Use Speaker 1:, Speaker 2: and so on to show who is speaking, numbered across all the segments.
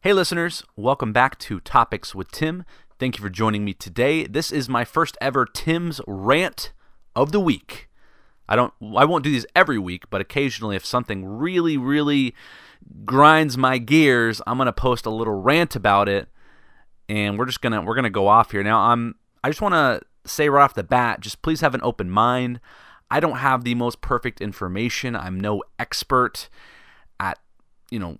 Speaker 1: Hey, listeners, welcome back to Topics with Tim. Thank you for joining me today. This is my first ever Tim's rant of the week. I don't I won't do these every week, but occasionally if something really really grinds my gears, I'm going to post a little rant about it and we're just going to we're going to go off here. Now, I'm I just want to say right off the bat, just please have an open mind. I don't have the most perfect information. I'm no expert at, you know,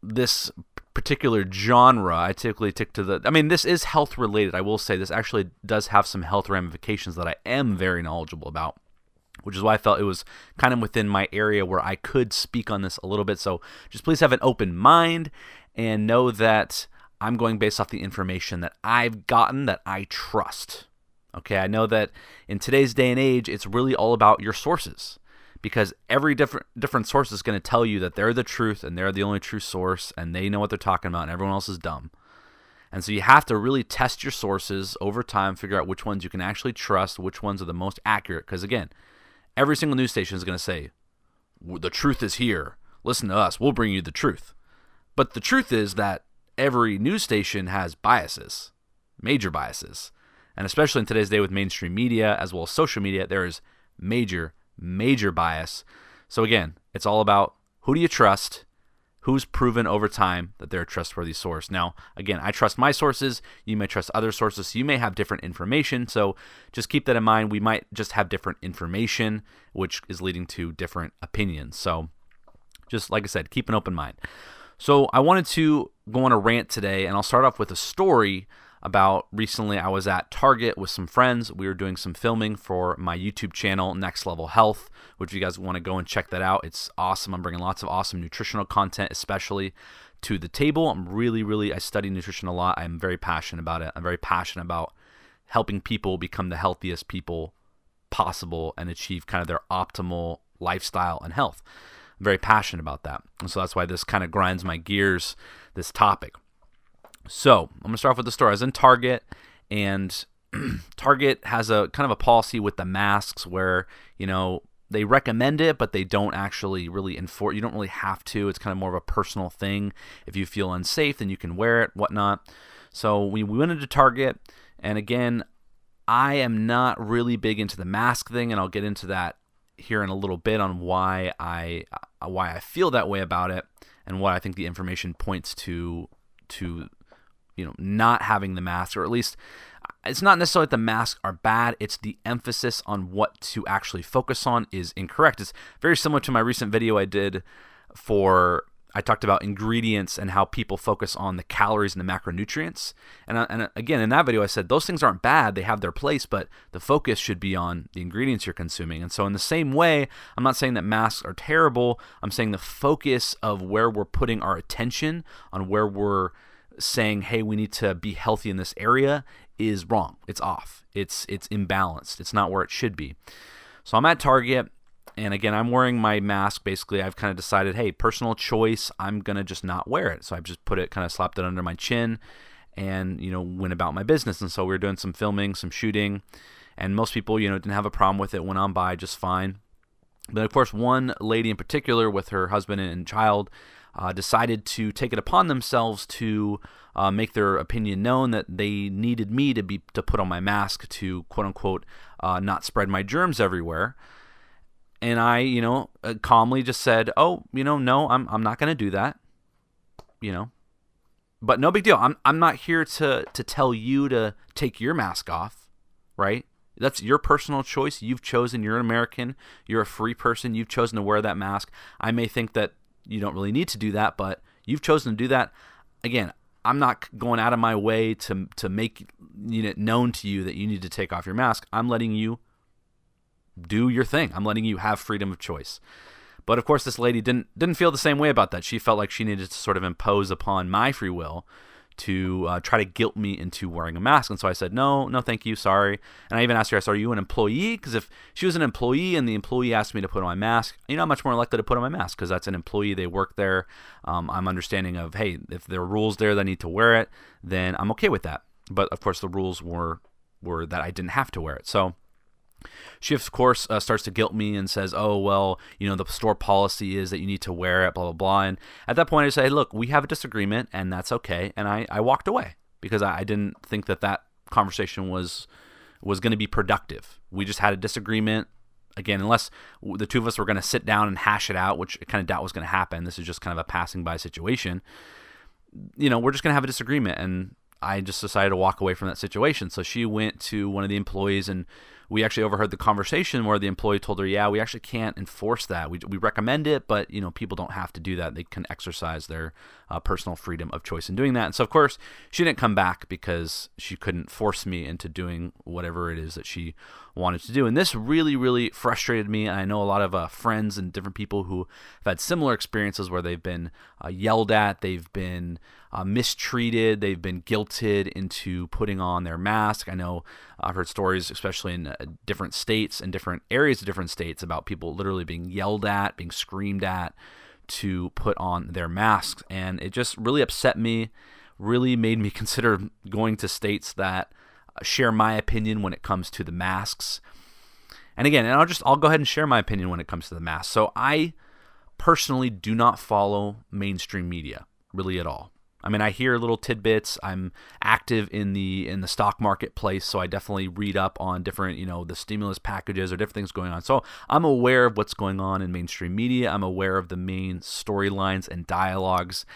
Speaker 1: this particular genre. I typically stick to the I mean, this is health related. I will say this actually does have some health ramifications that I am very knowledgeable about which is why I felt it was kind of within my area where I could speak on this a little bit. So just please have an open mind and know that I'm going based off the information that I've gotten that I trust. Okay, I know that in today's day and age, it's really all about your sources because every different different source is going to tell you that they're the truth and they're the only true source and they know what they're talking about and everyone else is dumb. And so you have to really test your sources over time, figure out which ones you can actually trust, which ones are the most accurate because again, Every single news station is going to say, the truth is here. Listen to us. We'll bring you the truth. But the truth is that every news station has biases, major biases. And especially in today's day with mainstream media as well as social media, there is major, major bias. So again, it's all about who do you trust who's proven over time that they're a trustworthy source. Now, again, I trust my sources. You may trust other sources. So you may have different information. So just keep that in mind. We might just have different information, which is leading to different opinions. So just like I said, keep an open mind. So I wanted to go on a rant today, and I'll start off with a story about recently I was at Target with some friends. We were doing some filming for my YouTube channel, Next Level Health, which if you guys want to go and check that out, it's awesome. I'm bringing lots of awesome nutritional content, especially to the table. I'm really, really, I study nutrition a lot. I'm very passionate about it. I'm very passionate about helping people become the healthiest people possible and achieve kind of their optimal lifestyle and health. I'm very passionate about that. And so that's why this kind of grinds my gears, this topic. So I'm gonna start off with the story. I was in Target, and Target has a kind of a policy with the masks where you know they recommend it, but they don't actually really enforce. You don't really have to. It's kind of more of a personal thing. If you feel unsafe, then you can wear it, whatnot. So we, we went into Target, and again, I am not really big into the mask thing, and I'll get into that here in a little bit on why I why I feel that way about it, and what I think the information points to to you know not having the mask or at least it's not necessarily that the masks are bad it's the emphasis on what to actually focus on is incorrect it's very similar to my recent video i did for I talked about ingredients and how people focus on the calories and the macronutrients. And, uh, and again, in that video, I said those things aren't bad, they have their place, but the focus should be on the ingredients you're consuming. And so, in the same way, I'm not saying that masks are terrible, I'm saying the focus of where we're putting our attention, on where we're saying, "Hey, we need to be healthy in this area," is wrong. It's off. It's it's imbalanced. It's not where it should be. So I'm at Target, and again, I'm wearing my mask. Basically, I've kind of decided, hey, personal choice. I'm gonna just not wear it. So I've just put it, kind of slapped it under my chin, and you know, went about my business. And so we were doing some filming, some shooting, and most people, you know, didn't have a problem with it. Went on by just fine. But of course, one lady in particular, with her husband and child, uh, decided to take it upon themselves to uh, make their opinion known that they needed me to be to put on my mask to quote unquote uh, not spread my germs everywhere. And I, you know, uh, calmly just said, "Oh, you know, no, I'm I'm not going to do that." You know, but no big deal. I'm I'm not here to to tell you to take your mask off, right? That's your personal choice. You've chosen. You're an American. You're a free person. You've chosen to wear that mask. I may think that you don't really need to do that, but you've chosen to do that. Again, I'm not going out of my way to to make it known to you that you need to take off your mask. I'm letting you do your thing. I'm letting you have freedom of choice. But of course, this lady didn't didn't feel the same way about that. She felt like she needed to sort of impose upon my free will to uh, try to guilt me into wearing a mask. And so I said, no, no, thank you, sorry. And I even asked her, I said, are you an employee? Because if she was an employee and the employee asked me to put on my mask, you know, I'm much more likely to put on my mask because that's an employee. They work there. Um, I'm understanding of, hey, if there are rules there that I need to wear it, then I'm okay with that. But of course, the rules were were that I didn't have to wear it. So she of course uh, starts to guilt me and says oh well you know the store policy is that you need to wear it blah blah blah. And at that point i say look we have a disagreement and that's okay. And i, I walked away because I, I didn't think that that conversation was was going to be productive. We just had a disagreement. Again unless the two of us were going to sit down and hash it out which I kind of doubt was going to happen. This is just kind of a passing by situation. You know we're just going to have a disagreement and i just decided to walk away from that situation. So she went to one of the employees and we actually overheard the conversation where the employee told her, "Yeah, we actually can't enforce that. We, we recommend it, but you know, people don't have to do that. They can exercise their uh, personal freedom of choice in doing that." And so, of course, she didn't come back because she couldn't force me into doing whatever it is that she wanted to do. And this really, really frustrated me. I know a lot of uh, friends and different people who have had similar experiences where they've been uh, yelled at, they've been uh, mistreated, they've been guilted into putting on their mask. I know I've heard stories, especially in uh, different states and different areas of different states, about people literally being yelled at, being screamed at to put on their masks. And it just really upset me, really made me consider going to states that share my opinion when it comes to the masks. And again, and I'll just I'll go ahead and share my opinion when it comes to the masks. So I personally do not follow mainstream media really at all. I mean, I hear little tidbits. I'm active in the in the stock marketplace, so I definitely read up on different, you know, the stimulus packages or different things going on. So I'm aware of what's going on in mainstream media. I'm aware of the main storylines and dialogues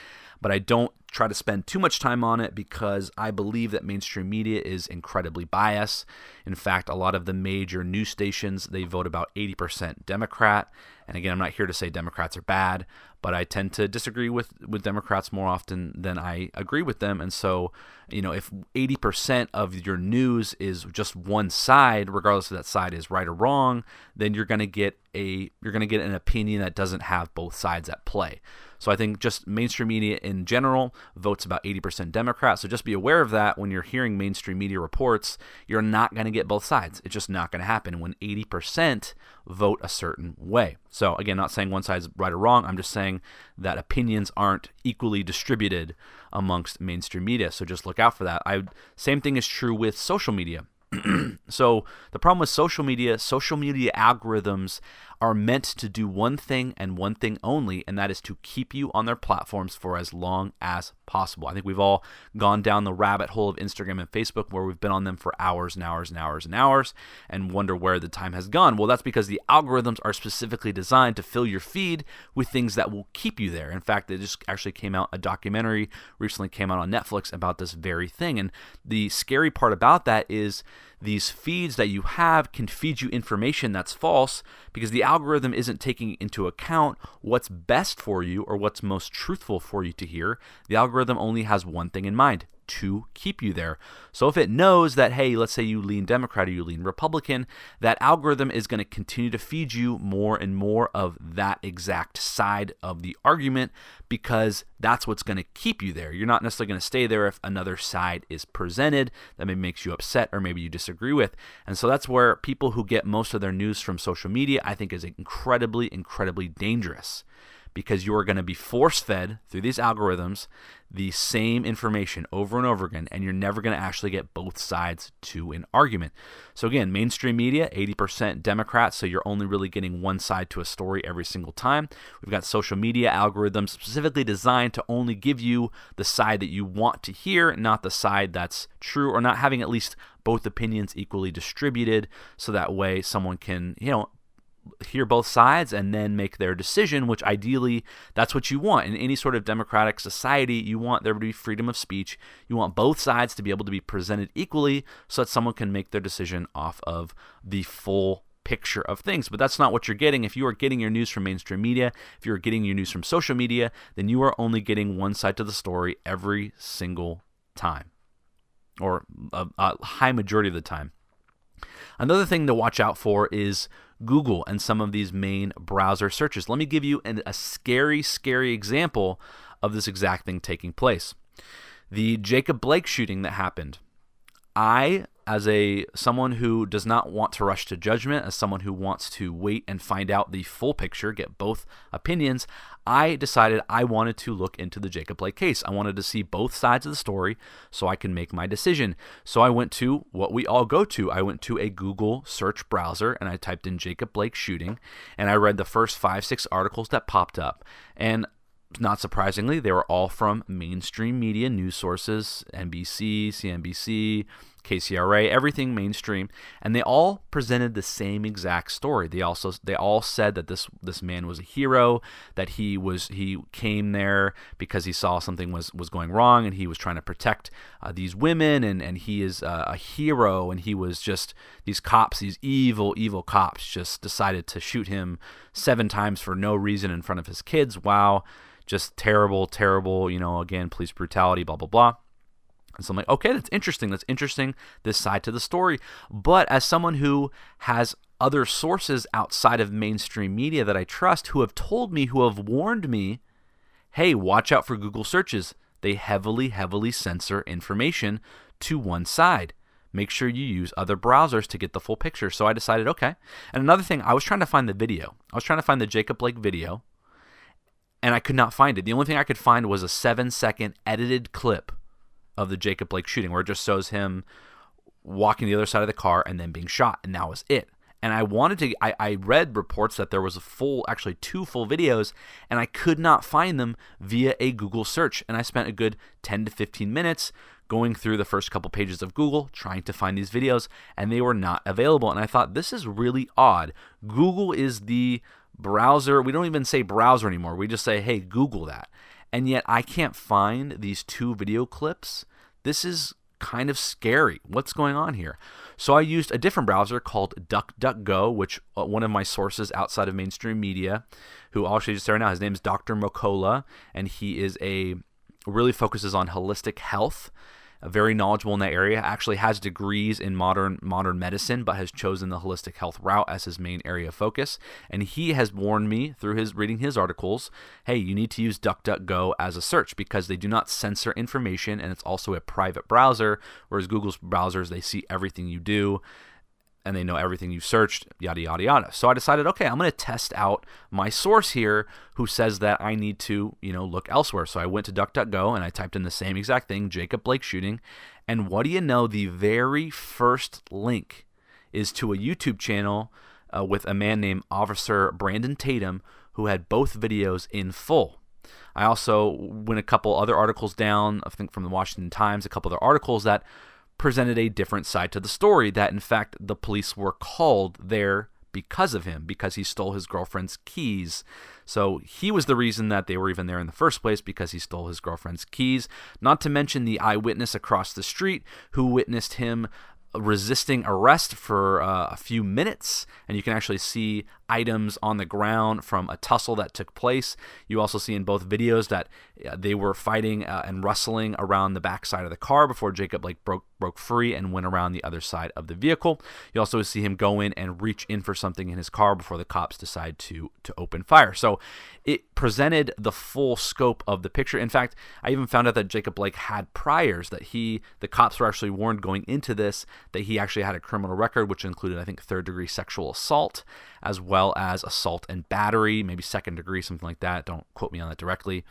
Speaker 1: but I don't try to spend too much time on it because I believe that mainstream media is incredibly biased. In fact, a lot of the major news stations, they vote about 80% Democrat. And again, I'm not here to say Democrats are bad, but I tend to disagree with, with Democrats more often than I agree with them. And so, you know, if 80% of your news is just one side, regardless of that side is right or wrong, then you're going to get a you're going to get an opinion that doesn't have both sides at play. So I think just mainstream media in general votes about 80% Democrat. So just be aware of that when you're hearing mainstream media reports. You're not going to get both sides. It's just not going to happen when 80% vote a certain way. So again, not saying one side's right or wrong. I'm just saying that opinions aren't equally distributed amongst mainstream media. So just look out for that. I same thing is true with social media. so the problem with social media, social media algorithms are meant to do one thing and one thing only, and that is to keep you on their platforms for as long as possible. I think we've all gone down the rabbit hole of Instagram and Facebook where we've been on them for hours and hours and hours and hours and wonder where the time has gone. Well, that's because the algorithms are specifically designed to fill your feed with things that will keep you there. In fact, it just actually came out a documentary recently came out on Netflix about this very thing. And the scary part about that is these feeds that you have can feed you information that's false because the algorithm isn't taking into account what's best for you or what's most truthful for you to hear. The algorithm only has one thing in mind to keep you there. So if it knows that, hey, let's say you lean Democrat or you lean Republican, that algorithm is going to continue to feed you more and more of that exact side of the argument because that's what's going to keep you there. You're not necessarily going to stay there if another side is presented that maybe makes you upset or maybe you disagree with. And so that's where people who get most of their news from social media, I think, is incredibly, incredibly dangerous because you are going to be force fed through these algorithms the same information over and over again, and you're never going to actually get both sides to an argument. So, again, mainstream media, 80% Democrats, so you're only really getting one side to a story every single time. We've got social media algorithms specifically designed to only give you the side that you want to hear, not the side that's true, or not having at least both opinions equally distributed, so that way someone can, you know, hear both sides and then make their decision, which ideally that's what you want. In any sort of democratic society, you want there to be freedom of speech. You want both sides to be able to be presented equally so that someone can make their decision off of the full picture of things. But that's not what you're getting. If you are getting your news from mainstream media, if you're getting your news from social media, then you are only getting one side to the story every single time, or a, a high majority of the time. Another thing to watch out for is Google and some of these main browser searches. Let me give you an, a scary, scary example of this exact thing taking place. The Jacob Blake shooting that happened. I as a someone who does not want to rush to judgment, as someone who wants to wait and find out the full picture, get both opinions, I decided I wanted to look into the Jacob Blake case. I wanted to see both sides of the story so I can make my decision. So I went to what we all go to. I went to a Google search browser and I typed in Jacob Blake shooting and I read the first 5 6 articles that popped up. And not surprisingly, they were all from mainstream media news sources NBC, CNBC, KCRA, everything mainstream, and they all presented the same exact story. They also they all said that this this man was a hero, that he was he came there because he saw something was was going wrong, and he was trying to protect uh, these women, and and he is uh, a hero, and he was just these cops, these evil evil cops, just decided to shoot him seven times for no reason in front of his kids. Wow just terrible, terrible, you know, again, police brutality, blah, blah, blah. And so I'm like, okay, that's interesting. That's interesting, this side to the story. But as someone who has other sources outside of mainstream media that I trust who have told me, who have warned me, hey, watch out for Google searches. They heavily, heavily censor information to one side. Make sure you use other browsers to get the full picture. So I decided, okay. And another thing, I was trying to find the video. I was trying to find the Jacob Blake video and I could not find it. The only thing I could find was a seven second edited clip of the Jacob Blake shooting where it just shows him walking the other side of the car and then being shot, and that was it. And I wanted to, I, I read reports that there was a full, actually two full videos, and I could not find them via a Google search. And I spent a good 10 to 15 minutes going through the first couple pages of Google trying to find these videos, and they were not available. And I thought, this is really odd. Google is the browser. We don't even say browser anymore. We just say, hey, Google that. And yet I can't find these two video clips. This is kind of scary. What's going on here? So I used a different browser called DuckDuckGo, which uh, one of my sources outside of mainstream media, who I'll show you just right now. His name is Dr. Mercola, and he is a really focuses on holistic health very knowledgeable in that area, actually has degrees in modern modern medicine, but has chosen the holistic health route as his main area of focus. And he has warned me through his reading his articles, hey, you need to use DuckDuckGo as a search because they do not censor information and it's also a private browser, whereas Google's browsers they see everything you do and they know everything you've searched, yada, yada, yada. So I decided, okay, I'm going to test out my source here who says that I need to, you know, look elsewhere. So I went to DuckDuckGo and I typed in the same exact thing, Jacob Blake shooting. And what do you know? The very first link is to a YouTube channel uh, with a man named Officer Brandon Tatum who had both videos in full. I also went a couple other articles down, I think from the Washington Times, a couple other articles that presented a different side to the story that in fact the police were called there because of him because he stole his girlfriend's keys. So he was the reason that they were even there in the first place because he stole his girlfriend's keys. Not to mention the eyewitness across the street who witnessed him resisting arrest for uh, a few minutes, and you can actually see items on the ground from a tussle that took place. You also see in both videos that uh, they were fighting uh, and rustling around the backside of the car before Jacob Blake broke broke free and went around the other side of the vehicle. You also see him go in and reach in for something in his car before the cops decide to to open fire. So it presented the full scope of the picture. In fact, I even found out that Jacob Blake had priors that he the cops were actually warned going into this that he actually had a criminal record which included I think third degree sexual assault as well as assault and battery, maybe second degree, something like that. Don't quote me on that directly.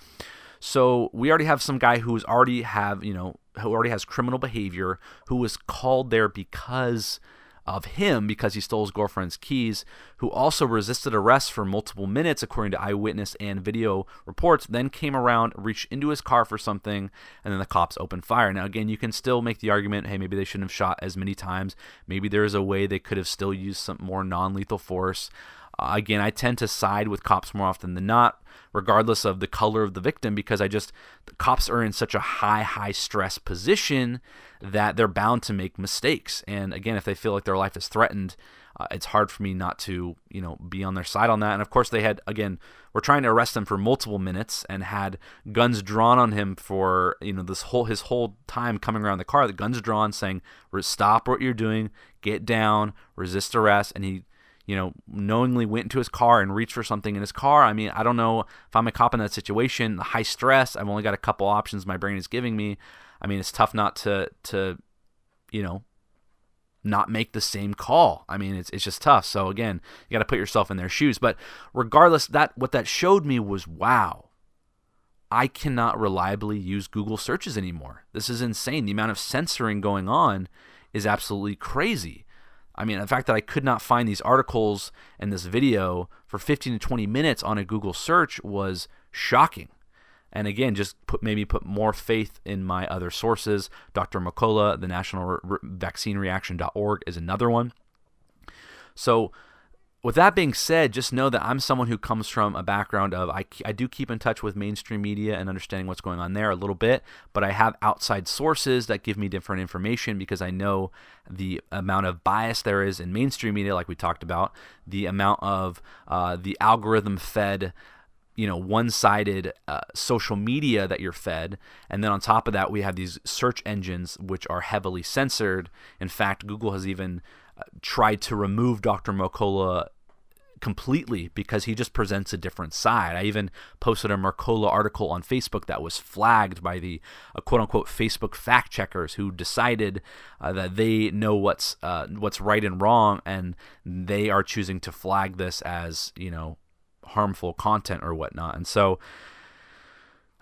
Speaker 1: So we already have some guy who's already have you know who already has criminal behavior who was called there because of him because he stole his girlfriend's keys, who also resisted arrest for multiple minutes, according to eyewitness and video reports, then came around, reached into his car for something, and then the cops opened fire. Now, again, you can still make the argument hey, maybe they shouldn't have shot as many times. Maybe there is a way they could have still used some more non lethal force. Again, I tend to side with cops more often than not, regardless of the color of the victim, because I just, cops are in such a high, high stress position that they're bound to make mistakes. And again, if they feel like their life is threatened, uh, it's hard for me not to, you know, be on their side on that. And of course, they had, again, we're trying to arrest him for multiple minutes and had guns drawn on him for, you know, this whole, his whole time coming around the car, the guns drawn saying, stop what you're doing, get down, resist arrest. And he, you know, knowingly went into his car and reached for something in his car. I mean, I don't know if I'm a cop in that situation, The high stress, I've only got a couple options my brain is giving me. I mean, it's tough not to to you know not make the same call. I mean, it's it's just tough. So again, you got to put yourself in their shoes. But regardless, that what that showed me was wow. I cannot reliably use Google searches anymore. This is insane. The amount of censoring going on is absolutely crazy. I mean, the fact that I could not find these articles and this video for 15 to 20 minutes on a Google search was shocking. And again, just put maybe put more faith in my other sources. Dr. Mercola, the National Re- Vaccine Reaction.org is another one. So, with that being said, just know that I'm someone who comes from a background of I, I do keep in touch with mainstream media and understanding what's going on there a little bit, but I have outside sources that give me different information because I know the amount of bias there is in mainstream media, like we talked about, the amount of uh, the algorithm fed you know one-sided uh, social media that you're fed. And then on top of that we have these search engines which are heavily censored. In fact google has even tried to remove dr mercola completely because he just presents a different side. I even posted a Mercola article on Facebook that was flagged by the uh, quote unquote Facebook fact checkers who decided uh, that they know what's uh, what's right and wrong and they are choosing to flag this as, you know, harmful content or whatnot. And so,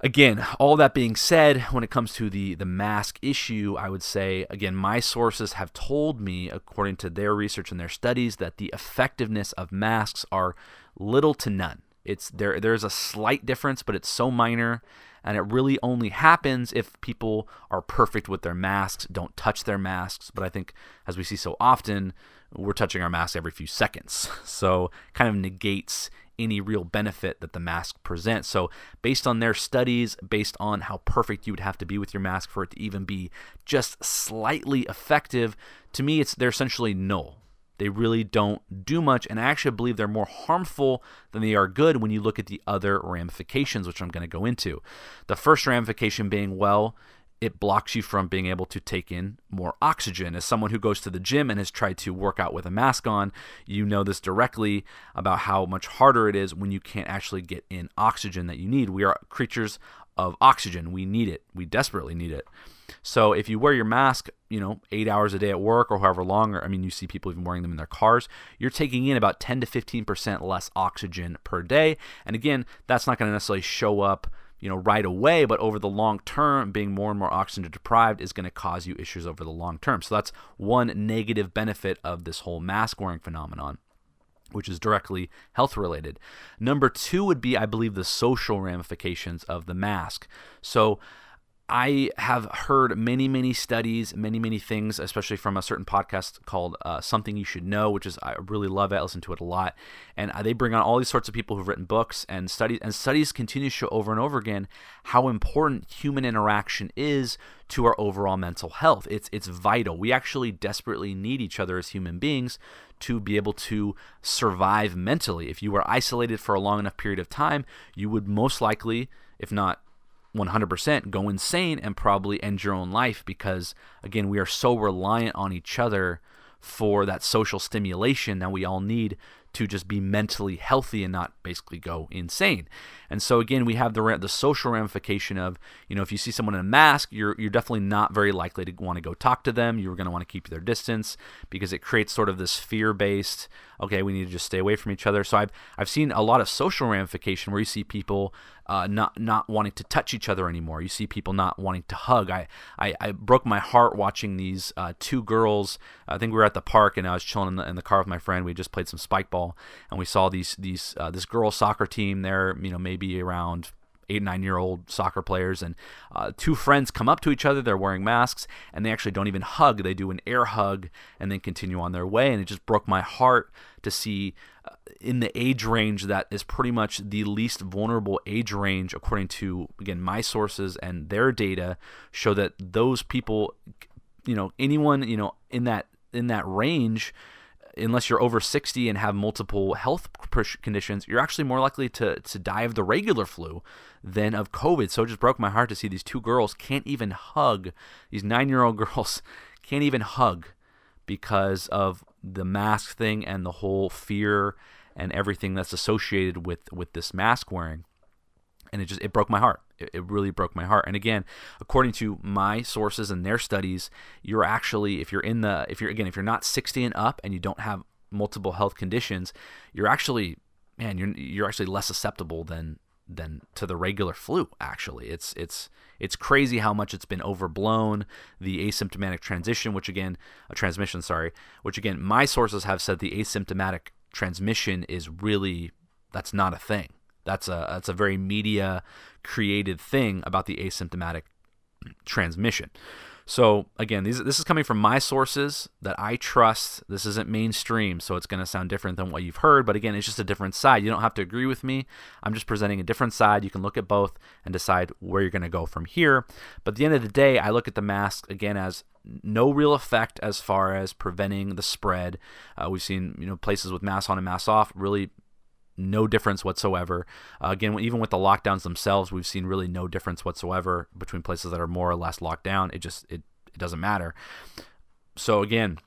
Speaker 1: again, all that being said, when it comes to the the mask issue, I would say again, my sources have told me, according to their research and their studies, that the effectiveness of masks are little to none. It's there. There's a slight difference, but it's so minor. And it really only happens if people are perfect with their masks, don't touch their masks. But I think, as we see so often, we're touching our masks every few seconds. So, kind of negates any real benefit that the mask presents. So, based on their studies, based on how perfect you would have to be with your mask for it to even be just slightly effective, to me, it's they're essentially null. They really don't do much, and I actually believe they're more harmful than they are good when you look at the other ramifications, which I'm going to go into. The first ramification being, well, it blocks you from being able to take in more oxygen. As someone who goes to the gym and has tried to work out with a mask on, you know this directly about how much harder it is when you can't actually get in oxygen that you need. We are creatures of oxygen. We need it. We desperately need it. So if you wear your mask, you know, eight hours a day at work or however long, or I mean, you see people even wearing them in their cars, you're taking in about 10 to 15% less oxygen per day. And again, that's not going to necessarily show up you know right away but over the long term being more and more oxygen deprived is going to cause you issues over the long term so that's one negative benefit of this whole mask wearing phenomenon which is directly health related. Number two would be, I believe, the social ramifications of the mask. So, I have heard many, many studies, many, many things, especially from a certain podcast called uh, Something You Should Know, which is I really love it. I listen to it a lot, and uh, they bring on all these sorts of people who've written books and studies, and studies continue to show over and over again how important human interaction is to our overall mental health. It's it's vital. We actually desperately need each other as human beings to be able to survive mentally. If you were isolated for a long enough period of time, you would most likely, if not 100% go insane and probably end your own life because again we are so reliant on each other for that social stimulation that we all need to just be mentally healthy and not basically go insane. And so again, we have the the social ramification of you know if you see someone in a mask, you're you're definitely not very likely to want to go talk to them. You're going to want to keep their distance because it creates sort of this fear based. Okay, we need to just stay away from each other. So I've I've seen a lot of social ramification where you see people uh, not not wanting to touch each other anymore. You see people not wanting to hug. I I, I broke my heart watching these uh, two girls. I think we were at the park and I was chilling in the, in the car with my friend. We just played some spike ball and we saw these these uh, this girls soccer team there. You know maybe around eight nine year old soccer players and uh, two friends come up to each other they're wearing masks and they actually don't even hug they do an air hug and then continue on their way and it just broke my heart to see uh, in the age range that is pretty much the least vulnerable age range according to again my sources and their data show that those people you know anyone you know in that in that range unless you're over 60 and have multiple health conditions, you're actually more likely to, to die of the regular flu than of COVID. So it just broke my heart to see these two girls can't even hug. These nine year old girls can't even hug because of the mask thing and the whole fear and everything that's associated with, with this mask wearing. And it just it broke my heart. It, it really broke my heart. And again according to my sources and their studies you're actually if you're in the if you're again if you're not 60 and up and you don't have multiple health conditions you're actually man you're you're actually less susceptible than than to the regular flu actually. It's it's it's crazy how much it's been overblown the asymptomatic transition which again a transmission sorry which again my sources have said the asymptomatic transmission is really that's not a thing that's a that's a very media created thing about the asymptomatic transmission. So again, these, this is coming from my sources that I trust. This isn't mainstream, so it's going to sound different than what you've heard. But again, it's just a different side. You don't have to agree with me. I'm just presenting a different side. You can look at both and decide where you're going to go from here. But at the end of the day, I look at the mask again as no real effect as far as preventing the spread. Uh, we've seen you know places with masks on and masks off really no difference whatsoever. Uh, again, even with the lockdowns themselves, we've seen really no difference whatsoever between places that are more or less locked down. It just it, it doesn't matter. So again,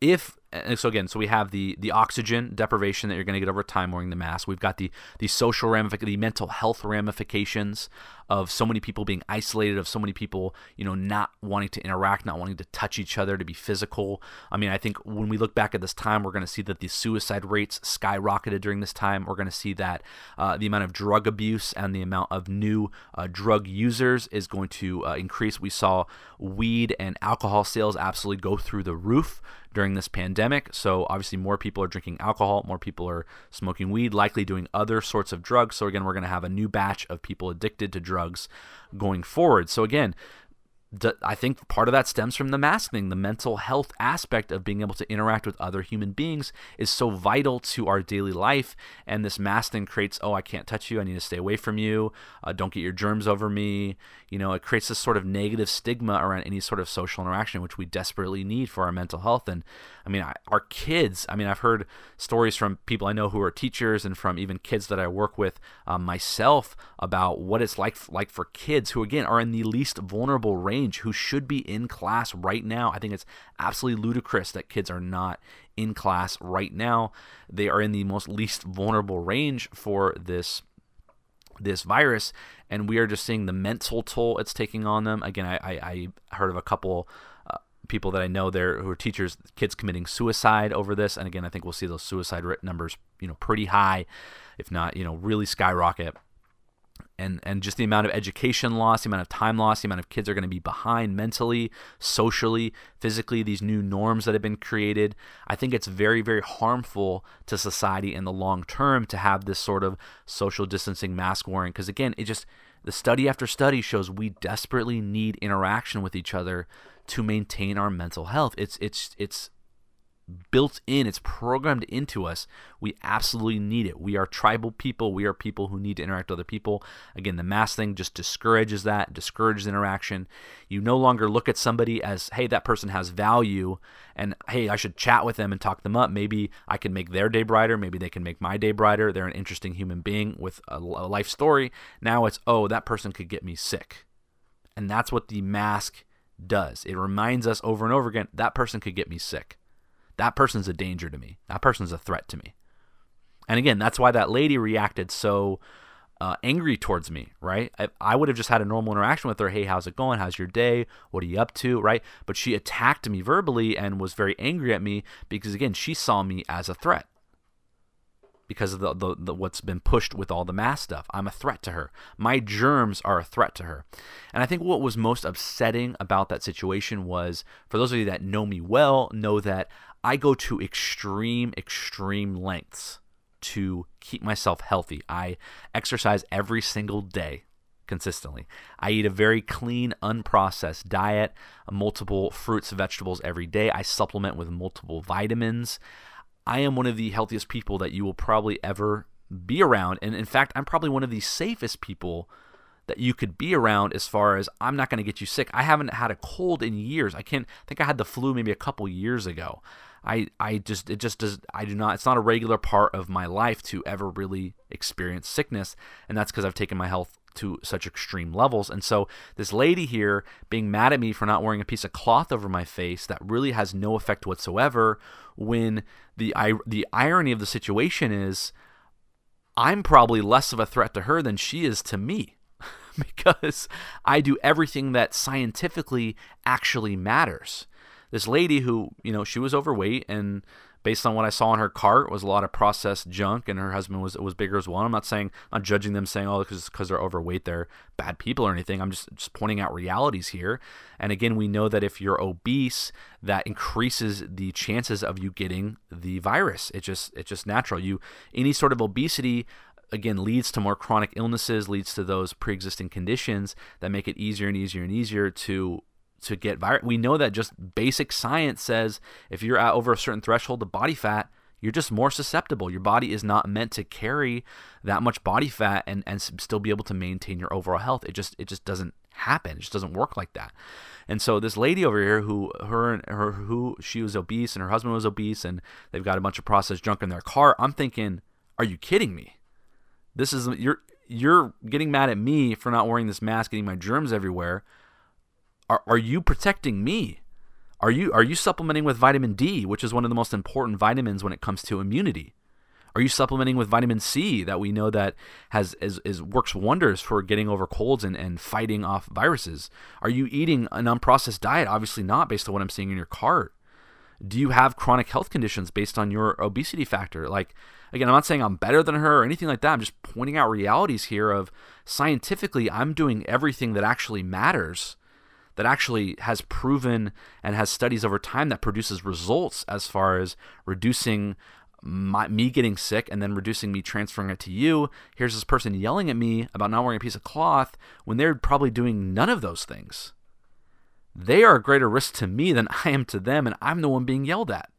Speaker 1: if so again, so we have the the oxygen deprivation that you're going to get over time wearing the mask. We've got the the social ramifications, the mental health ramifications of so many people being isolated, of so many people, you know, not wanting to interact, not wanting to touch each other, to be physical. I mean, I think when we look back at this time, we're going to see that the suicide rates skyrocketed during this time. We're going to see that uh, the amount of drug abuse and the amount of new uh, drug users is going to uh, increase. We saw weed and alcohol sales absolutely go through the roof during this pandemic. So obviously, more people are drinking alcohol, more people are smoking weed, likely doing other sorts of drugs. So again, we're going to have a new batch of people addicted to drugs going forward. So again, I think part of that stems from the mask thing. The mental health aspect of being able to interact with other human beings is so vital to our daily life. And this mask thing creates, oh, I can't touch you. I need to stay away from you. Uh, don't get your germs over me. You know, it creates this sort of negative stigma around any sort of social interaction, which we desperately need for our mental health. And I mean, I, our kids, I mean, I've heard stories from people I know who are teachers and from even kids that I work with um, myself about what it's like, like for kids who, again, are in the least vulnerable range range who should be in class right now. I think it's absolutely ludicrous that kids are not in class right now. They are in the most least vulnerable range for this this virus, and we are just seeing the mental toll it's taking on them. Again, I, I, I heard of a couple uh, people that I know there who are teachers, kids committing suicide over this, and again, I think we'll see those suicide numbers, you know, pretty high, if not, you know, really skyrocket and and just the amount of education loss, the amount of time loss, the amount of kids are going to be behind mentally, socially, physically, these new norms that have been created. I think it's very very harmful to society in the long term to have this sort of social distancing mask wearing because again, it just the study after study shows we desperately need interaction with each other to maintain our mental health. It's it's it's built in, it's programmed into us. We absolutely need it. We are tribal people. We are people who need to interact with other people. Again, the mass thing just discourages that, discourages interaction. You no longer look at somebody as, hey, that person has value, and hey, I should chat with them and talk them up. Maybe I can make their day brighter. Maybe they can make my day brighter. They're an interesting human being with a, a life story. Now it's, oh, that person could get me sick. And that's what the mask does. It reminds us over and over again that person could get me sick that person's a danger to me. That person's a threat to me. And again, that's why that lady reacted so uh, angry towards me, right? I, I, would have just had a normal interaction with her. Hey, how's it going? How's your day? What are you up to? Right? But she attacked me verbally and was very angry at me because, again, she saw me as a threat because of the, the, the, what's been pushed with all the mass stuff. I'm a threat to her. My germs are a threat to her. And I think what was most upsetting about that situation was for those of you that know me well, know that I go to extreme, extreme lengths to keep myself healthy. I exercise every single day consistently. I eat a very clean, unprocessed diet, multiple fruits and vegetables every day. I supplement with multiple vitamins. I am one of the healthiest people that you will probably ever be around. And in fact, I'm probably one of the safest people that you could be around as far as I'm not going to get you sick. I haven't had a cold in years. I can't I think I had the flu maybe a couple years ago. I I just it just does I do not it's not a regular part of my life to ever really experience sickness and that's because I've taken my health to such extreme levels. And so this lady here being mad at me for not wearing a piece of cloth over my face that really has no effect whatsoever when the the irony of the situation is I'm probably less of a threat to her than she is to me because I do everything that scientifically actually matters. This lady who, you know, she was overweight and based on what I saw in her cart was a lot of processed junk, and her husband was was bigger as well. I'm not saying I'm not judging them, saying oh because because they're overweight they're bad people or anything. I'm just just pointing out realities here. And again, we know that if you're obese, that increases the chances of you getting the virus. It just it's just natural. You any sort of obesity again leads to more chronic illnesses, leads to those pre-existing conditions that make it easier and easier and easier to to get virus. We know that just basic science says if you're at over a certain threshold of body fat, you're just more susceptible. Your body is not meant to carry that much body fat and, and still be able to maintain your overall health. It just it just doesn't happen. It just doesn't work like that. And so this lady over here who her her who she was obese and her husband was obese and they've got a bunch of processed junk in their car. I'm thinking, are you kidding me? This is you're you're getting mad at me for not wearing this mask, getting my germs everywhere are, are you protecting me? Are you are you supplementing with vitamin D, which is one of the most important vitamins when it comes to immunity? Are you supplementing with vitamin C that we know that has is, is works wonders for getting over colds and, and fighting off viruses? Are you eating an unprocessed diet? Obviously not, based on what I'm seeing in your cart. Do you have chronic health conditions based on your obesity factor? Like again, I'm not saying I'm better than her or anything like that. I'm just pointing out realities here of scientifically I'm doing everything that actually matters that actually has proven and has studies over time that produces results as far as reducing my, me getting sick and then reducing me transferring it to you. Here's this person yelling at me about not wearing a piece of cloth when they're probably doing none of those things. They are a greater risk to me than I am to them, and I'm the one being yelled at.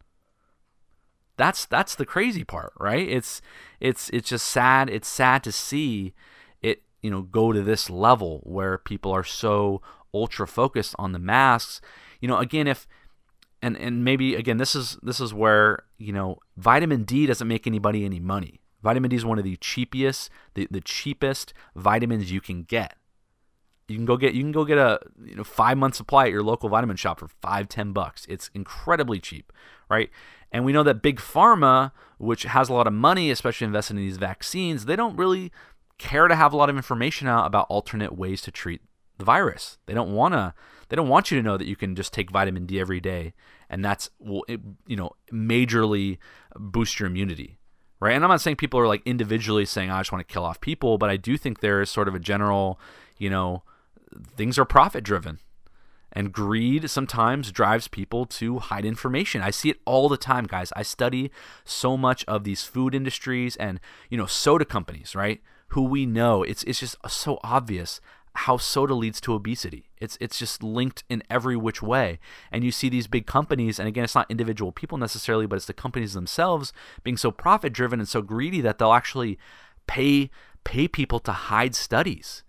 Speaker 1: That's that's the crazy part, right? It's it's it's just sad. It's sad to see it, you know, go to this level where people are so ultra focused on the masks. You know, again, if and and maybe again, this is this is where you know vitamin D doesn't make anybody any money. Vitamin D is one of the cheapest, the, the cheapest vitamins you can get. You can go get you can go get a you know five month supply at your local vitamin shop for five ten bucks. It's incredibly cheap, right? And we know that big pharma, which has a lot of money, especially invested in these vaccines, they don't really care to have a lot of information out about alternate ways to treat the virus. They don't want to they don't want you to know that you can just take vitamin D every day and that's will you know majorly boost your immunity. Right? And I'm not saying people are like individually saying I just want to kill off people, but I do think there is sort of a general, you know, things are profit driven. And greed sometimes drives people to hide information. I see it all the time, guys. I study so much of these food industries and, you know, soda companies, right? Who we know. It's it's just so obvious how soda leads to obesity. It's it's just linked in every which way. And you see these big companies, and again, it's not individual people necessarily, but it's the companies themselves being so profit driven and so greedy that they'll actually pay pay people to hide studies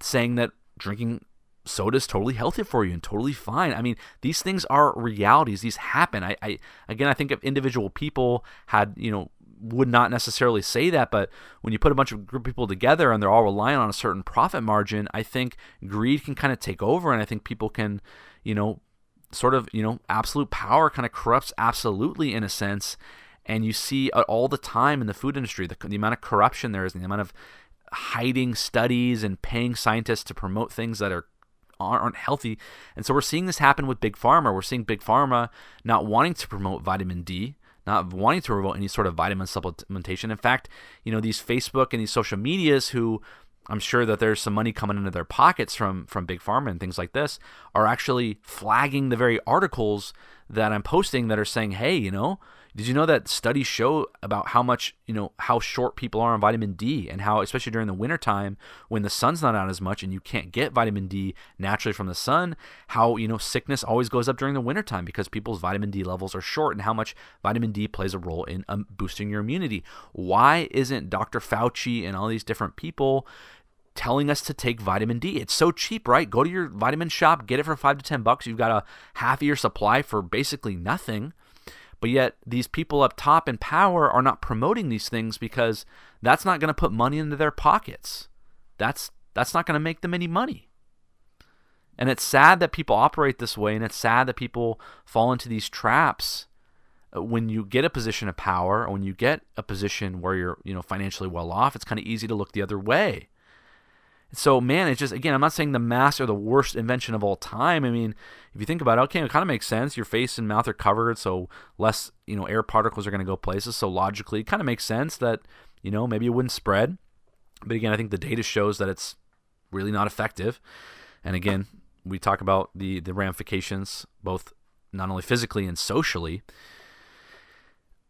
Speaker 1: saying that drinking soda is totally healthy for you and totally fine. I mean, these things are realities. These happen. I, I again, I think if individual people had you know would not necessarily say that, but when you put a bunch of group of people together and they're all relying on a certain profit margin, I think greed can kind of take over, and I think people can, you know, sort of, you know, absolute power kind of corrupts absolutely in a sense, and you see uh, all the time in the food industry the, the amount of corruption there is, and the amount of hiding studies and paying scientists to promote things that are aren't healthy. And so we're seeing this happen with big pharma. We're seeing big pharma not wanting to promote vitamin D not wanting to promote any sort of vitamin supplementation. In fact, you know, these Facebook and these social medias who I'm sure that there's some money coming into their pockets from from big pharma and things like this are actually flagging the very articles that I'm posting that are saying, "Hey, you know, did you know that studies show about how much, you know, how short people are on vitamin D and how, especially during the wintertime when the sun's not out as much and you can't get vitamin D naturally from the sun, how, you know, sickness always goes up during the wintertime because people's vitamin D levels are short and how much vitamin D plays a role in um, boosting your immunity. Why isn't Dr. Fauci and all these different people telling us to take vitamin D. It's so cheap, right? Go to your vitamin shop, get it for 5 to 10 bucks. You've got a half year supply for basically nothing. But yet, these people up top in power are not promoting these things because that's not going to put money into their pockets. That's that's not going to make them any money. And it's sad that people operate this way, and it's sad that people fall into these traps uh, when you get a position of power or when you get a position where you're you know financially well off it's kind of easy to look the other way so man it's just again i'm not saying the masks are the worst invention of all time. I mean if you think about it okay it kind of makes sense. Your face and mouth are covered so less you know air particles are going to go places. So logically it kind of makes sense that you know maybe it wouldn't spread. But again i think the data shows that it's really not effective. And again we talk about the the ramifications both not only physically and socially.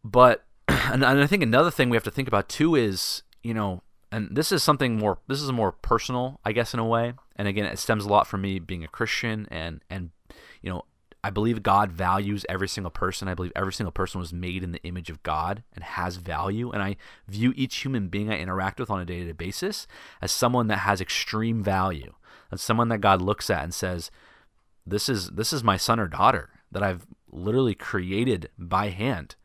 Speaker 1: But and, I think another thing we have to think about too is, you know, and this is something more this is more personal, I guess in a way. And again, it stems a lot from me being a Christian and and you know, I believe God values every single person. I believe every single person was made in the image of God and has value. And I view each human being I interact with on a day to day basis as someone that has extreme value. As someone that God looks at and says, This is this is my son or daughter that I've literally created by hand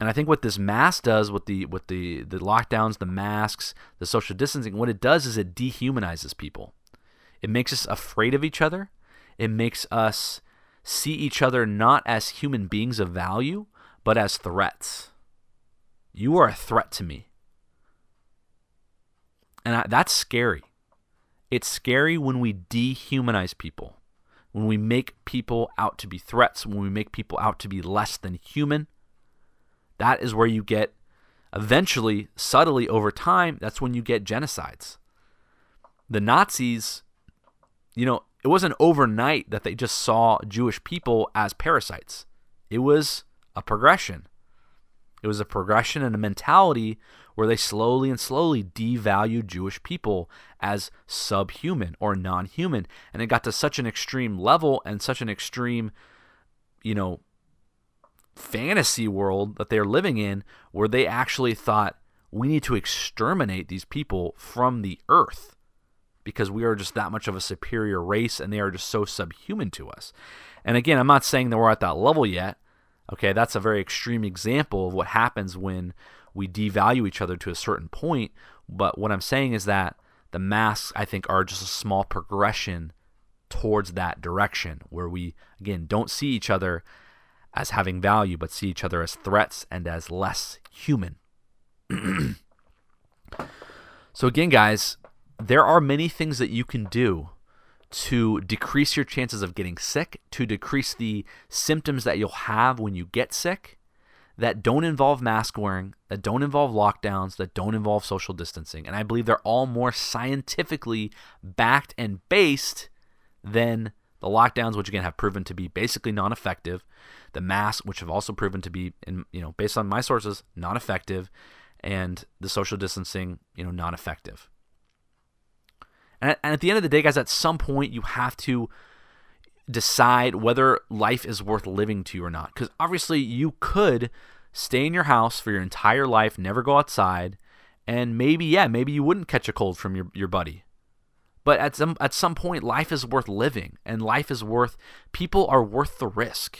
Speaker 1: and I think what this mask does with the with the the lockdowns, the masks, the social distancing, what it does is it dehumanizes people. It makes us afraid of each other. It makes us see each other not as human beings of value, but as threats. You are a threat to me. And I, that's scary. It's scary when we dehumanize people, when we make people out to be threats, when we make people out to be less than human that is where you get eventually, subtly over time, that's when you get genocides. The Nazis, you know, it wasn't overnight that they just saw Jewish people as parasites. It was a progression. It was a progression and a mentality where they slowly and slowly devalued Jewish people as subhuman or non human. And it got to such an extreme level and such an extreme, you know, fantasy world that they're living in where they actually thought we need to exterminate these people from the earth because we are just that much of a superior race and they are just so subhuman to us. And again, I'm not saying that we're at that level yet. Okay, that's a very extreme example of what happens when we devalue each other to a certain point. But what I'm saying is that the masks, I think, are just a small progression towards that direction where we, again, don't see each other as having value, but see each other as threats and as less human. so, again, guys, there are many things that you can do to decrease your chances of getting sick, to decrease the symptoms that you'll have when you get sick that don't involve mask wearing, that don't involve lockdowns, that don't involve social distancing. And I believe they're all more scientifically backed and based than the lockdowns, which again have proven to be basically non effective, the masks, which have also proven to be, in, you know, based on my sources, not effective, and the social distancing, you know, non effective. And, and at the end of the day, guys, at some point you have to decide whether life is worth living to you or not. Because obviously you could stay in your house for your entire life, never go outside, and maybe, yeah, maybe you wouldn't catch a cold from your, your buddy. But at some at some point life is worth living and life is worth people are worth the risk.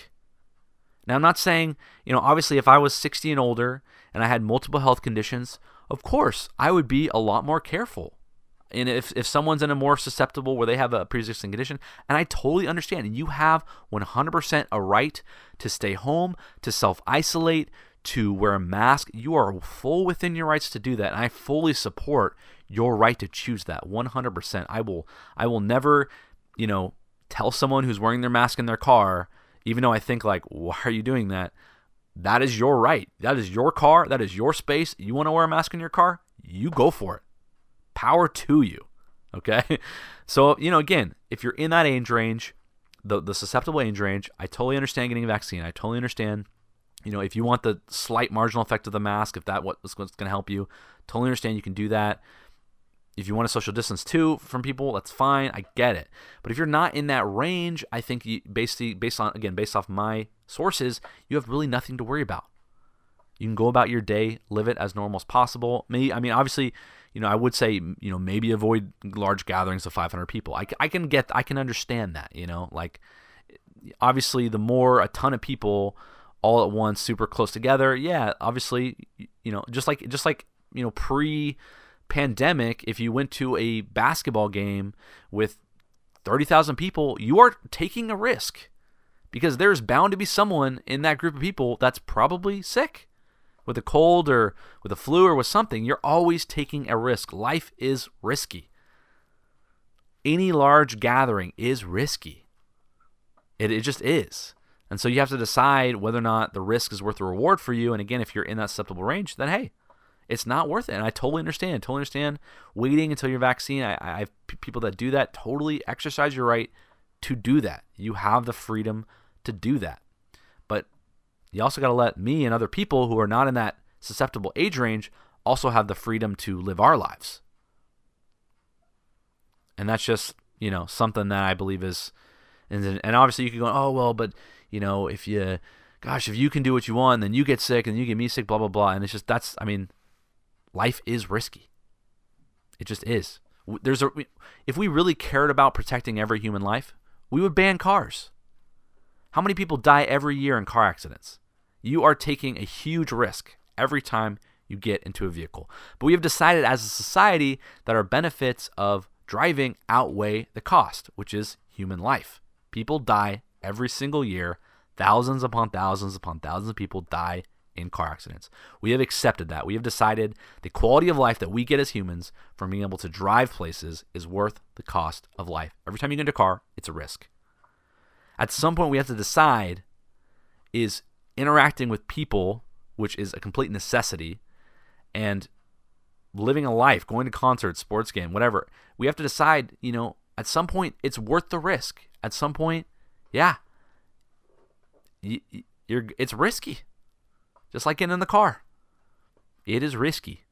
Speaker 1: Now, I'm not saying, you know, obviously, if I was 60 and older and I had multiple health conditions, of course, I would be a lot more careful. And if, if someone's in a more susceptible where they have a pre existing condition, and I totally understand, and you have 100% a right to stay home, to self isolate, to wear a mask, you are full within your rights to do that. And I fully support your right to choose that 100%. I will, I will never, you know, tell someone who's wearing their mask in their car even though I think like, why are you doing that? That is your right. That is your car. That is your space. You want to wear a mask in your car? You go for it. Power to you. Okay. So, you know, again, if you're in that age range, the, the susceptible age range, I totally understand getting a vaccine. I totally understand, you know, if you want the slight marginal effect of the mask, if that what's going to help you, totally understand you can do that. If you want to social distance too from people, that's fine. I get it. But if you're not in that range, I think you, basically based on again based off my sources, you have really nothing to worry about. You can go about your day, live it as normal as possible. Maybe I mean obviously, you know, I would say you know maybe avoid large gatherings of 500 people. I, I can get I can understand that. You know, like obviously the more a ton of people all at once super close together, yeah, obviously you know just like just like you know pre pandemic, if you went to a basketball game with 30,000 people, you are taking a risk because there's bound to be someone in that group of people that's probably sick with a cold or with a flu or with something. You're always taking a risk. Life is risky. Any large gathering is risky. It, it just is. And so you have to decide whether or not the risk is worth the reward for you. And again, if you're in that susceptible range, then hey, it's not worth it. And I totally understand. Totally understand waiting until your vaccine. I, I have p- people that do that. Totally exercise your right to do that. You have the freedom to do that. But you also got to let me and other people who are not in that susceptible age range also have the freedom to live our lives. And that's just, you know, something that I believe is and and obviously you could go, "Oh, well, but, you know, if you gosh, if you can do what you want, then you get sick and you get me sick, blah blah blah." And it's just that's I mean, life is risky. It just is. There's a if we really cared about protecting every human life, we would ban cars. How many people die every year in car accidents? You are taking a huge risk every time you get into a vehicle. But we have decided as a society that our benefits of driving outweigh the cost, which is human life. People die every single year. Thousands upon thousands upon thousands of people die in car accidents. We have accepted that. We have decided the quality of life that we get as humans from being able to drive places is worth the cost of life. Every time you get into a car, it's a risk at some point we have to decide is interacting with people, which is a complete necessity, and living a life, going to concerts, sports game, whatever. We have to decide, you know, at some point it's worth the risk. At some point, yeah, you, you're it's risky. Just like getting in the car. It is risky.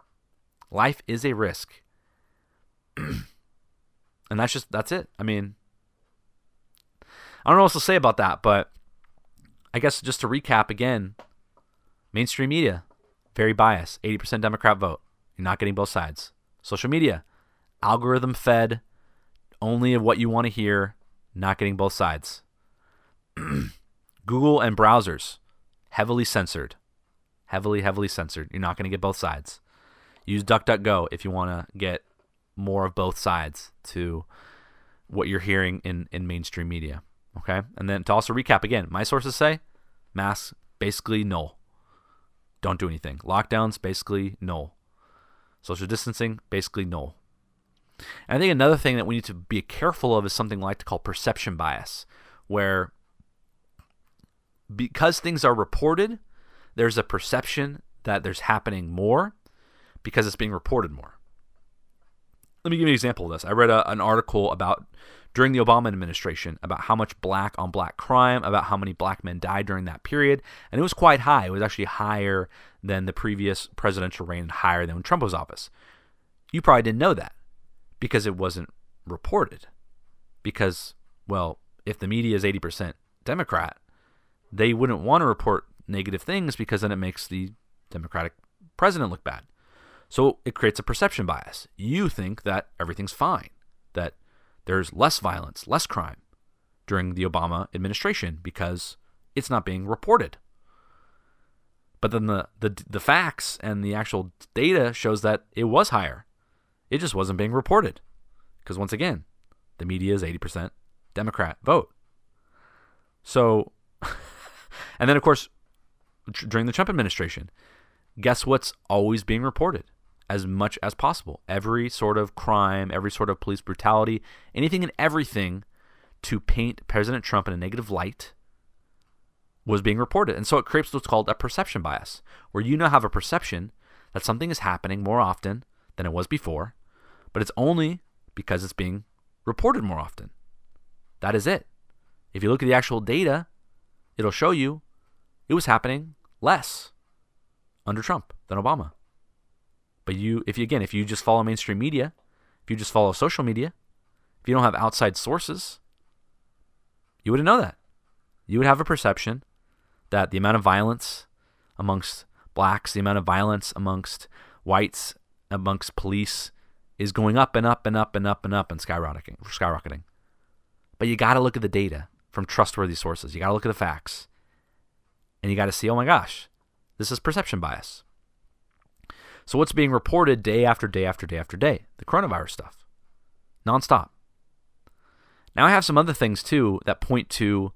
Speaker 1: Life is a risk. and that's just that's it. I mean, I don't know what else to say about that, but I guess just to recap again, mainstream media, very biased, 80% Democrat vote. You're not getting both sides. Social media, algorithm fed, only of what you want to hear, not getting both sides. Google and browsers, heavily censored. Heavily, heavily censored. You're not going to get both sides. Use DuckDuckGo if you want to get more of both sides to what you're hearing in, in mainstream media. Okay. And then to also recap again, my sources say masks basically null. Don't do anything. Lockdowns basically null. Social distancing basically null. And I think another thing that we need to be careful of is something we like to call perception bias, where because things are reported, there's a perception that there's happening more because it's being reported more. Let me give you an example of this. I read a, an article about during the Obama administration about how much black on black crime, about how many black men died during that period. And it was quite high. It was actually higher than the previous presidential reign and higher than when Trump was office. You probably didn't know that because it wasn't reported. Because, well, if the media is 80% Democrat, they wouldn't want to report negative things because then it makes the Democratic president look bad. So it creates a perception bias. You think that everything's fine, that there's less violence, less crime during the Obama administration because it's not being reported. But then the, the the facts and the actual data shows that it was higher. It just wasn't being reported. Because once again, the media is 80% Democrat vote. So and then of course during the Trump administration, guess what's always being reported? as much as possible. Every sort of crime, every sort of police brutality, anything and everything to paint President Trump in a negative light was being reported. And so it creates what's called a perception bias, where you now have a perception that something is happening more often than it was before, but it's only because it's being reported more often. That is it. If you look at the actual data, it'll show you it was happening less under Trump than Obama. But you, if you again, if you just follow mainstream media, if you just follow social media, if you don't have outside sources, you wouldn't know that. You would have a perception that the amount of violence amongst blacks, the amount of violence amongst whites, amongst police is going up and up and up and up and up and skyrocketing, skyrocketing. But you got to look at the data from trustworthy sources. You got to look at the facts. And you got to see, oh my gosh, this is perception bias. So what's being reported day after day after day after day? The coronavirus stuff. Nonstop. Now I have some other things too that point to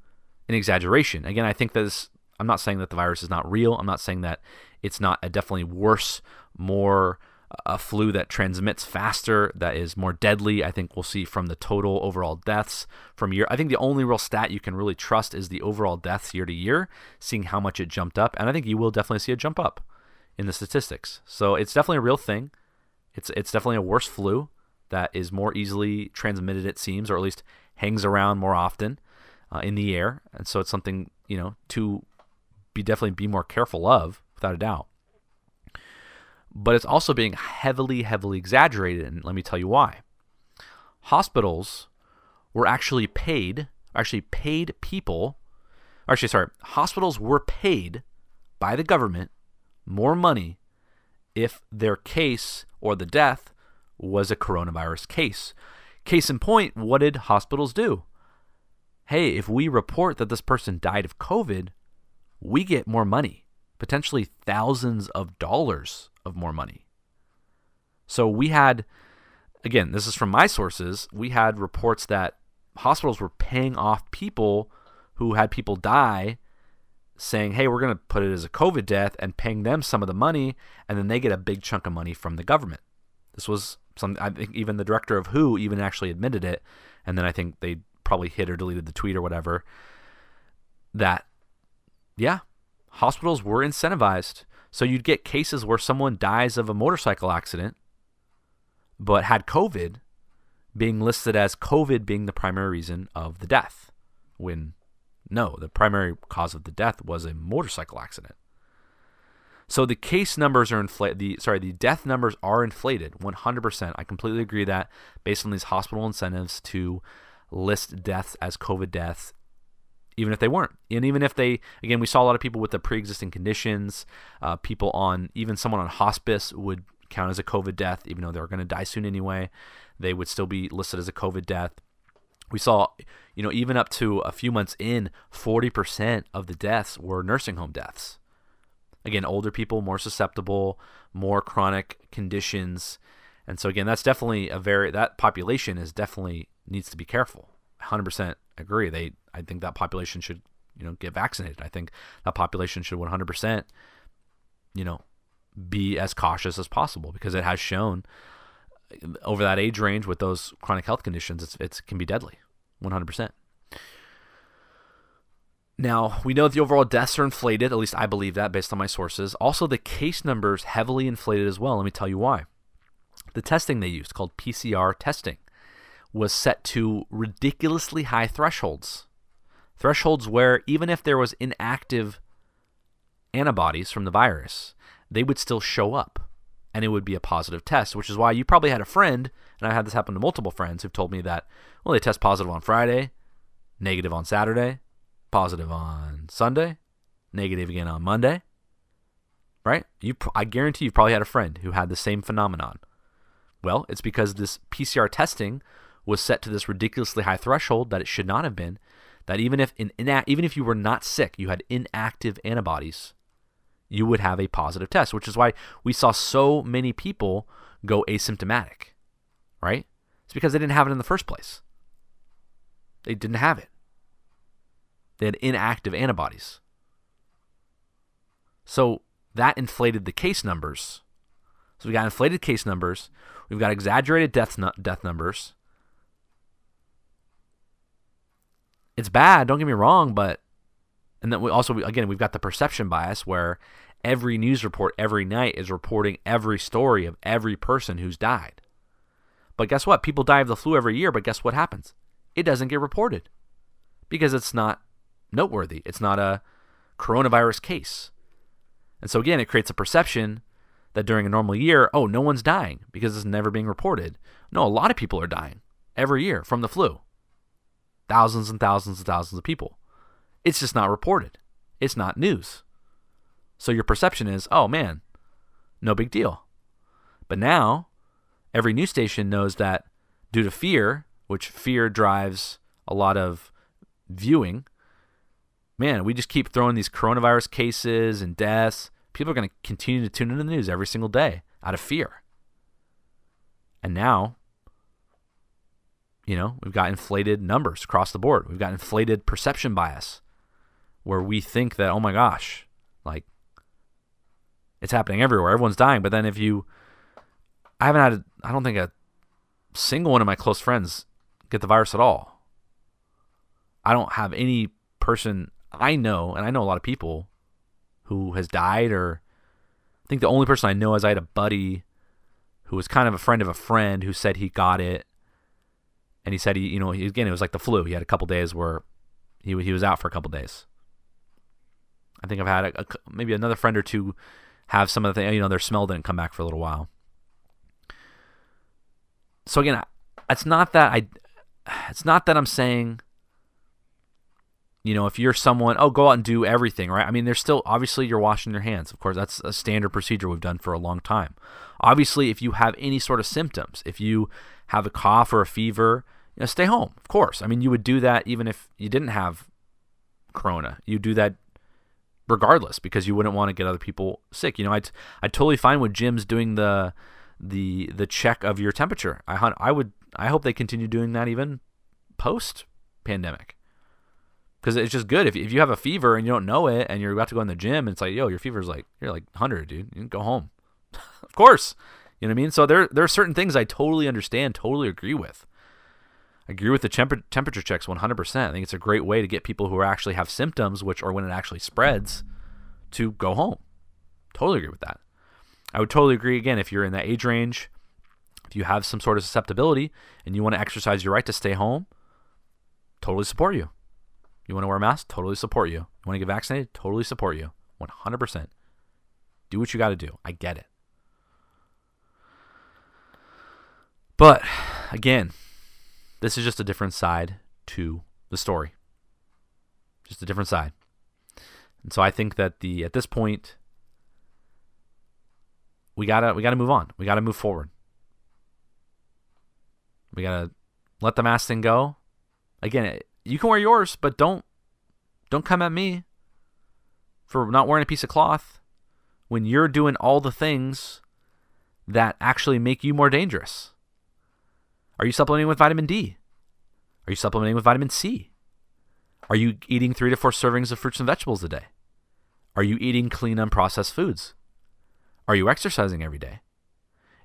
Speaker 1: an exaggeration. Again, I think that this, I'm not saying that the virus is not real. I'm not saying that it's not a definitely worse, more a flu that transmits faster, that is more deadly. I think we'll see from the total overall deaths from year. I think the only real stat you can really trust is the overall deaths year to year, seeing how much it jumped up, and I think you will definitely see a jump up in the statistics. So it's definitely a real thing. It's it's definitely a worse flu that is more easily transmitted, it seems, or at least hangs around more often uh, in the air, and so it's something you know to be definitely be more careful of, without a doubt but it's also being heavily, heavily exaggerated. And let me tell you why. Hospitals were actually paid, actually paid people, actually, sorry, hospitals were paid by the government more money if their case or the death was a coronavirus case. Case in point, what did hospitals do? Hey, if we report that this person died of COVID, we get more money, potentially thousands of dollars of more money. So we had, again, this is from my sources, we had reports that hospitals were paying off people who had people die, saying, hey, we're going to put it as a COVID death and paying them some of the money, and then they get a big chunk of money from the government. This was some, I think even the director of WHO even actually admitted it, and then I think they probably hid or deleted the tweet or whatever. That, yeah, hospitals were incentivized so you'd get cases where someone dies of a motorcycle accident but had COVID being listed as COVID being the primary reason of the death when no, the primary cause of the death was a motorcycle accident. So the case numbers are inflated. The sorry, the death numbers are inflated 100%. I completely agree that based on these hospital incentives to list deaths as COVID deaths even if they weren't. And even if they, again, we saw a lot of people with the pre existing conditions, uh, people on, even someone on hospice would count as a COVID death, even though they're going to die soon anyway. They would still be listed as a COVID death. We saw, you know, even up to a few months in, 40% of the deaths were nursing home deaths. Again, older people, more susceptible, more chronic conditions. And so, again, that's definitely a very, that population is definitely needs to be careful. 100% agree. They I think that population should, you know, get vaccinated. I think that population should 100%, you know, be as cautious as possible because it has shown uh, over that age range with those chronic health conditions, it's it can be deadly, 100%. Now, we know the overall deaths are inflated, at least I believe that based on my sources. Also, the case numbers heavily inflated as well. Let me tell you why. The testing they used, called PCR testing, was set to ridiculously high thresholds. Thresholds where even if there was inactive antibodies from the virus, they would still show up and it would be a positive test, which is why you probably had a friend, and I've had this happen to multiple friends who've told me that, well, they test positive on Friday, negative on Saturday, positive on Sunday, negative again on Monday. Right? You, I guarantee you've probably had a friend who had the same phenomenon. Well, it's because this PCR testing was set to this ridiculously high threshold that it should not have been, that even if in, even if you were not sick, you had inactive antibodies, you would have a positive test, which is why we saw so many people go asymptomatic, right? It's because they didn't have it in the first place. They didn't have it. They had inactive antibodies. So that inflated the case numbers. So we got inflated case numbers. We've got exaggerated death death numbers. It's bad. Don't get me wrong, but and then we also again we've got the perception bias where every news report every night is reporting every story of every person who's died. But guess what? People die of the flu every year, but guess what happens? It doesn't get reported because it's not noteworthy. It's not a coronavirus case. And so again, it creates a perception that during a normal year, oh, no one's dying because it's never being reported. No, a lot of people are dying every year from the flu thousands and thousands and thousands of people. It's just not reported. It's not news. So your perception is, oh man, no big deal. But now, every news station knows that due to fear, which fear drives a lot of viewing, man, we just keep throwing these coronavirus cases and deaths. People are going to continue to tune into the news every single day out of fear. And now you know, we've got inflated numbers across the board. We've got inflated perception bias where we think that, oh my gosh, like it's happening everywhere. Everyone's dying. But then if you, I haven't had, I don't think a single one of my close friends get the virus at all. I don't have any person I know, and I know a lot of people who has died, or I think the only person I know is I had a buddy who was kind of a friend of a friend who said he got it. And he said he, you know, he, again, it was like the flu. He had a couple days where he, he was out for a couple days. I think I've had a, a, maybe another friend or two have some of the, you know, their smell didn't come back for a little while. So again, it's not that I, it's not that I'm saying, you know, if you're someone, oh, go out and do everything, right? I mean, there's still obviously you're washing your hands. Of course, that's a standard procedure we've done for a long time. Obviously, if you have any sort of symptoms, if you have a cough or a fever, you know, stay home. Of course, I mean, you would do that even if you didn't have corona. You do that regardless because you wouldn't want to get other people sick. You know, I'd I'd totally fine with gyms doing the the the check of your temperature. I I would I hope they continue doing that even post pandemic. Because it's just good if, if you have a fever and you don't know it and you're about to go in the gym and it's like, yo, your fever's like you're like 100, dude. You go home. of course. You know what I mean? So there there are certain things I totally understand, totally agree with. I agree with the temper- temperature checks 100%. I think it's a great way to get people who actually have symptoms, which are when it actually spreads, to go home. Totally agree with that. I would totally agree again if you're in that age range, if you have some sort of susceptibility and you want to exercise your right to stay home, totally support you. You want to wear a mask? Totally support you. You want to get vaccinated? Totally support you. 100%. Do what you got to do. I get it. But again, this is just a different side to the story. Just a different side. And so I think that the at this point we gotta we gotta move on. We gotta move forward. We gotta let the mask thing go. Again, you can wear yours, but don't don't come at me for not wearing a piece of cloth when you're doing all the things that actually make you more dangerous. Are you supplementing with vitamin D? Are you supplementing with vitamin C? Are you eating three to four servings of fruits and vegetables a day? Are you eating clean, unprocessed foods? Are you exercising every day?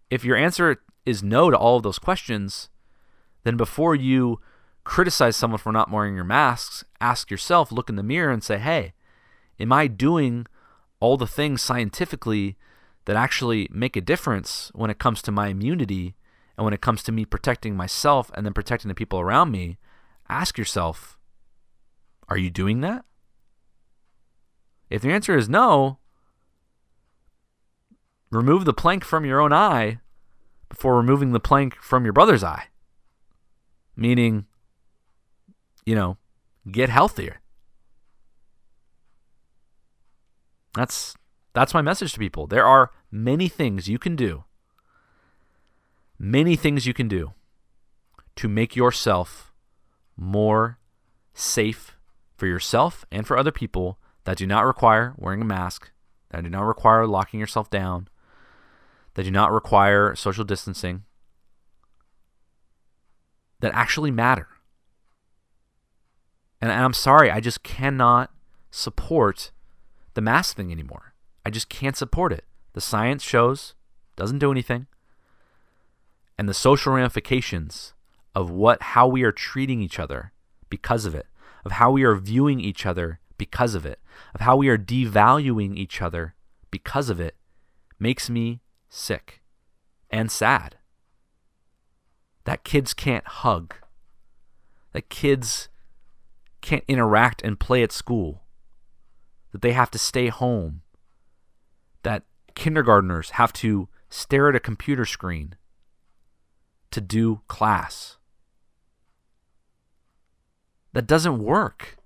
Speaker 1: If your answer is no to all of those questions, then before you criticize someone for not wearing your masks, ask yourself, look in the mirror, and say, hey, am I doing all the things scientifically that actually make a difference when it comes to my immunity and when it comes to me protecting myself and then protecting the people around me, ask yourself, are you doing that? If the answer is no, remove the plank from your own eye before removing the plank from your brother's eye. Meaning, you know, get healthier. That's that's my message to people. There are many things you can do many things you can do to make yourself more safe for yourself and for other people that do not require wearing a mask, that do not require locking yourself down, that do not require social distancing, that actually matter. And I'm sorry, I just cannot support the mask thing anymore. I just can't support it. The science shows doesn't do anything and the social ramifications of what how we are treating each other because of it, of how we are viewing each other because of it, of how we are devaluing each other because of it makes me sick and sad. That kids can't hug. That kids can't interact and play at school. That they have to stay home. That kindergartners have to stare at a computer screen to do class. That doesn't work.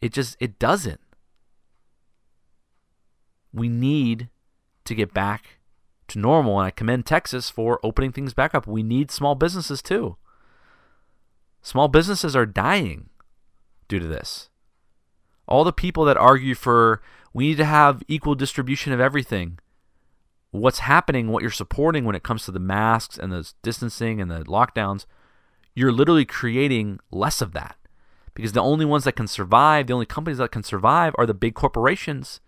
Speaker 1: It just it doesn't. We need to get back to normal and I commend Texas for opening things back up. We need small businesses too. Small businesses are dying due to this. All the people that argue for we need to have equal distribution of everything what's happening, what you're supporting when it comes to the masks and the distancing and the lockdowns, you're literally creating less of that because the only ones that can survive, the only companies that can survive are the big corporations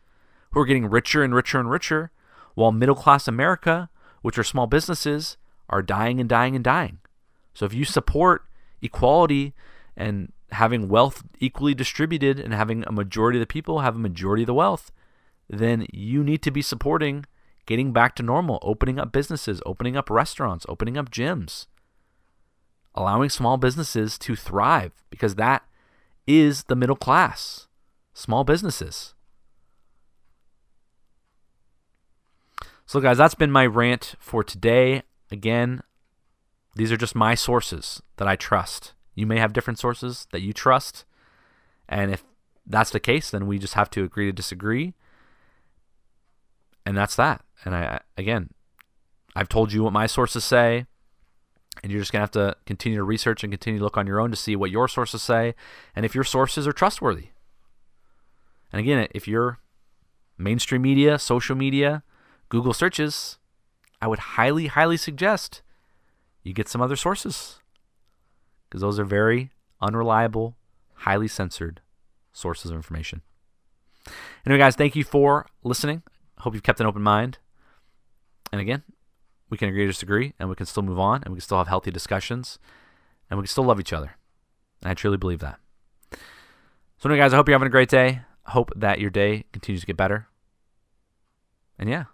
Speaker 1: who are getting richer and richer and richer, while middle class America, which are small businesses, are dying and dying and dying. So if you support equality and having wealth equally distributed and having a majority of the people have a majority of the wealth, then you need to be supporting getting back to normal, opening up businesses, opening up restaurants, opening up gyms, allowing small businesses to thrive because that is the middle class, small businesses. So, guys, that's been my rant for today. Again, these are just my sources that I trust. You may have different sources that you trust. And if that's the case, then we just have to agree to disagree. And that's that. And I, again, I've told you what my sources say. And you're just to have to continue to research and continue to look on your own to see what your sources say and if your sources are trustworthy. And again, if you're mainstream media, social media, Google searches, I would highly, highly suggest you get some other sources because those are very unreliable, highly censored sources of information. Anyway, guys, thank you for listening. Hope you've kept an open mind. And again, we can agree to disagree, and we can still move on, and we can still have healthy discussions, and we can still love each other. And I truly believe that. So, anyway, guys, I hope you're having a great day. I hope that your day continues to get better. And yeah.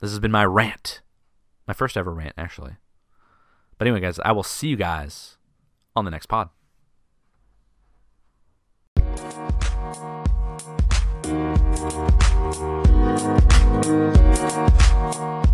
Speaker 1: This has been my rant. My first ever rant, actually. But anyway, guys, I will see you guys on the next pod. Thank you.
Speaker 2: Thank you.